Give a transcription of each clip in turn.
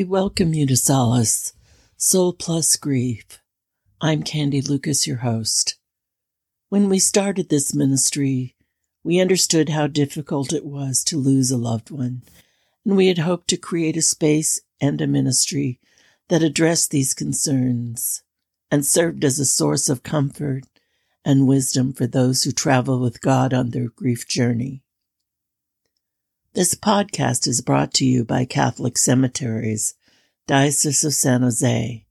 We welcome you to Solace, Soul Plus Grief. I'm Candy Lucas, your host. When we started this ministry, we understood how difficult it was to lose a loved one, and we had hoped to create a space and a ministry that addressed these concerns and served as a source of comfort and wisdom for those who travel with God on their grief journey. This podcast is brought to you by Catholic Cemeteries, Diocese of San Jose.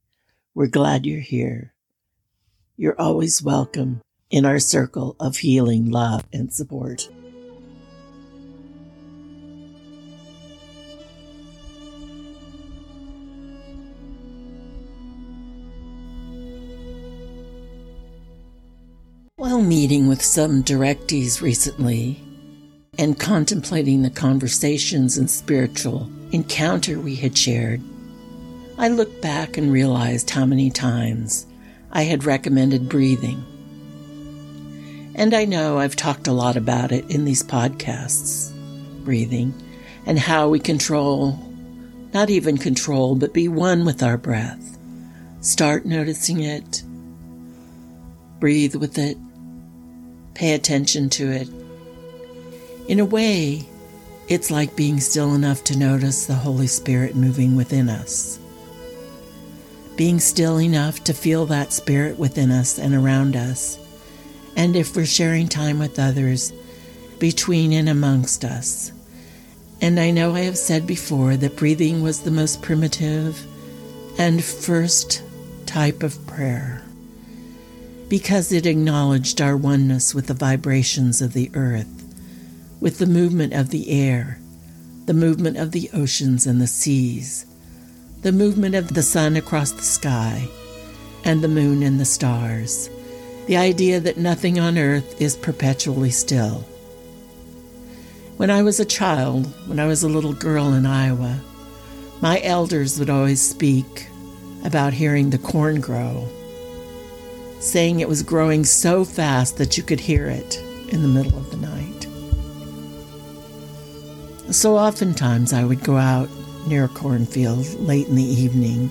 We're glad you're here. You're always welcome in our circle of healing, love, and support. While meeting with some directees recently, and contemplating the conversations and spiritual encounter we had shared, I looked back and realized how many times I had recommended breathing. And I know I've talked a lot about it in these podcasts breathing and how we control, not even control, but be one with our breath. Start noticing it, breathe with it, pay attention to it, in a way, it's like being still enough to notice the Holy Spirit moving within us. Being still enough to feel that Spirit within us and around us. And if we're sharing time with others, between and amongst us. And I know I have said before that breathing was the most primitive and first type of prayer because it acknowledged our oneness with the vibrations of the earth with the movement of the air, the movement of the oceans and the seas, the movement of the sun across the sky, and the moon and the stars, the idea that nothing on earth is perpetually still. When I was a child, when I was a little girl in Iowa, my elders would always speak about hearing the corn grow, saying it was growing so fast that you could hear it in the middle of the night. So oftentimes I would go out near a cornfield late in the evening,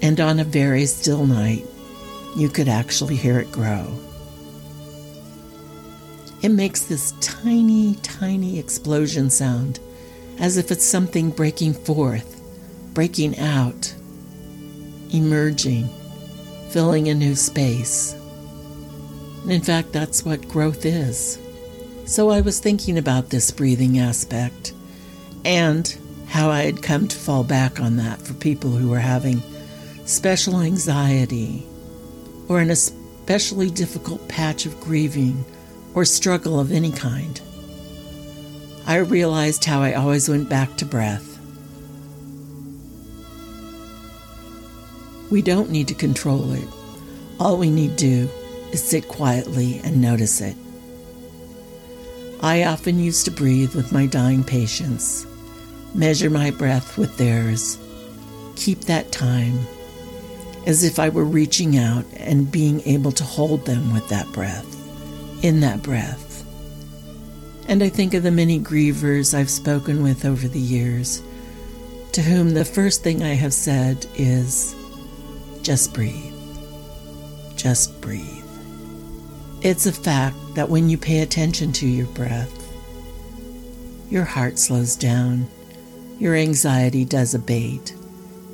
and on a very still night, you could actually hear it grow. It makes this tiny, tiny explosion sound as if it's something breaking forth, breaking out, emerging, filling a new space. And in fact, that's what growth is. So I was thinking about this breathing aspect and how I had come to fall back on that for people who were having special anxiety or an especially difficult patch of grieving or struggle of any kind. I realized how I always went back to breath. We don't need to control it. All we need to do is sit quietly and notice it. I often used to breathe with my dying patients, measure my breath with theirs, keep that time, as if I were reaching out and being able to hold them with that breath, in that breath. And I think of the many grievers I've spoken with over the years, to whom the first thing I have said is just breathe. Just breathe. It's a fact that when you pay attention to your breath, your heart slows down, your anxiety does abate,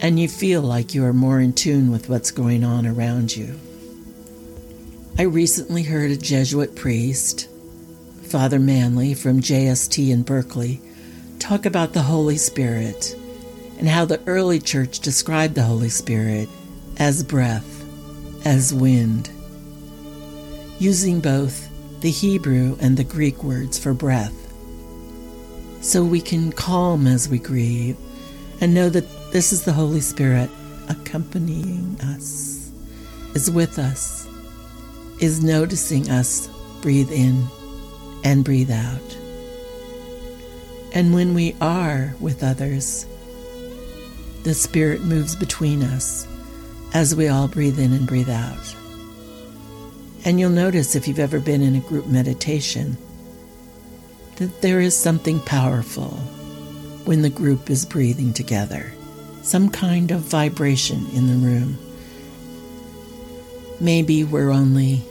and you feel like you are more in tune with what's going on around you. I recently heard a Jesuit priest, Father Manley from JST in Berkeley, talk about the Holy Spirit and how the early church described the Holy Spirit as breath, as wind using both the Hebrew and the Greek words for breath. So we can calm as we grieve and know that this is the Holy Spirit accompanying us, is with us, is noticing us breathe in and breathe out. And when we are with others, the Spirit moves between us as we all breathe in and breathe out. And you'll notice if you've ever been in a group meditation that there is something powerful when the group is breathing together, some kind of vibration in the room. Maybe we're only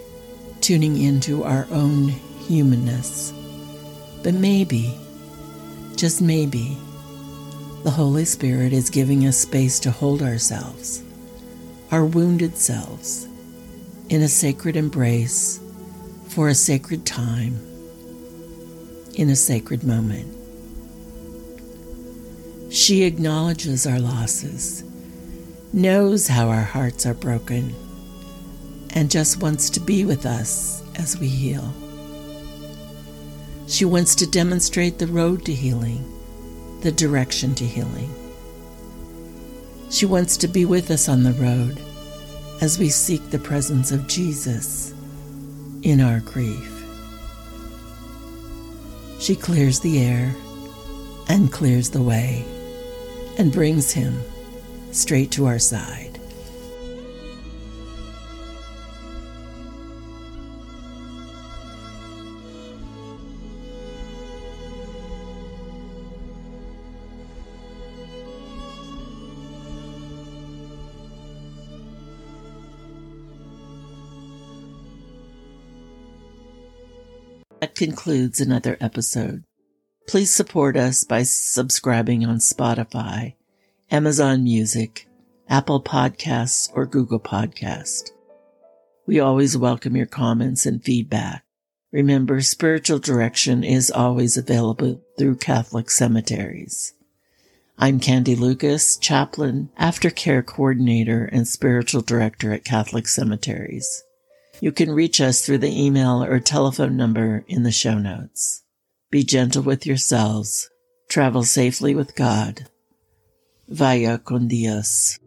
tuning into our own humanness, but maybe, just maybe, the Holy Spirit is giving us space to hold ourselves, our wounded selves, in a sacred embrace for a sacred time, in a sacred moment. She acknowledges our losses, knows how our hearts are broken, and just wants to be with us as we heal. She wants to demonstrate the road to healing, the direction to healing. She wants to be with us on the road as we seek the presence of Jesus in our grief. She clears the air and clears the way and brings him straight to our side. That concludes another episode. Please support us by subscribing on Spotify, Amazon Music, Apple Podcasts, or Google Podcast. We always welcome your comments and feedback. Remember, spiritual direction is always available through Catholic cemeteries. I'm Candy Lucas, chaplain, aftercare coordinator, and spiritual director at Catholic cemeteries. You can reach us through the email or telephone number in the show notes. Be gentle with yourselves. Travel safely with God. Vaya con Dios.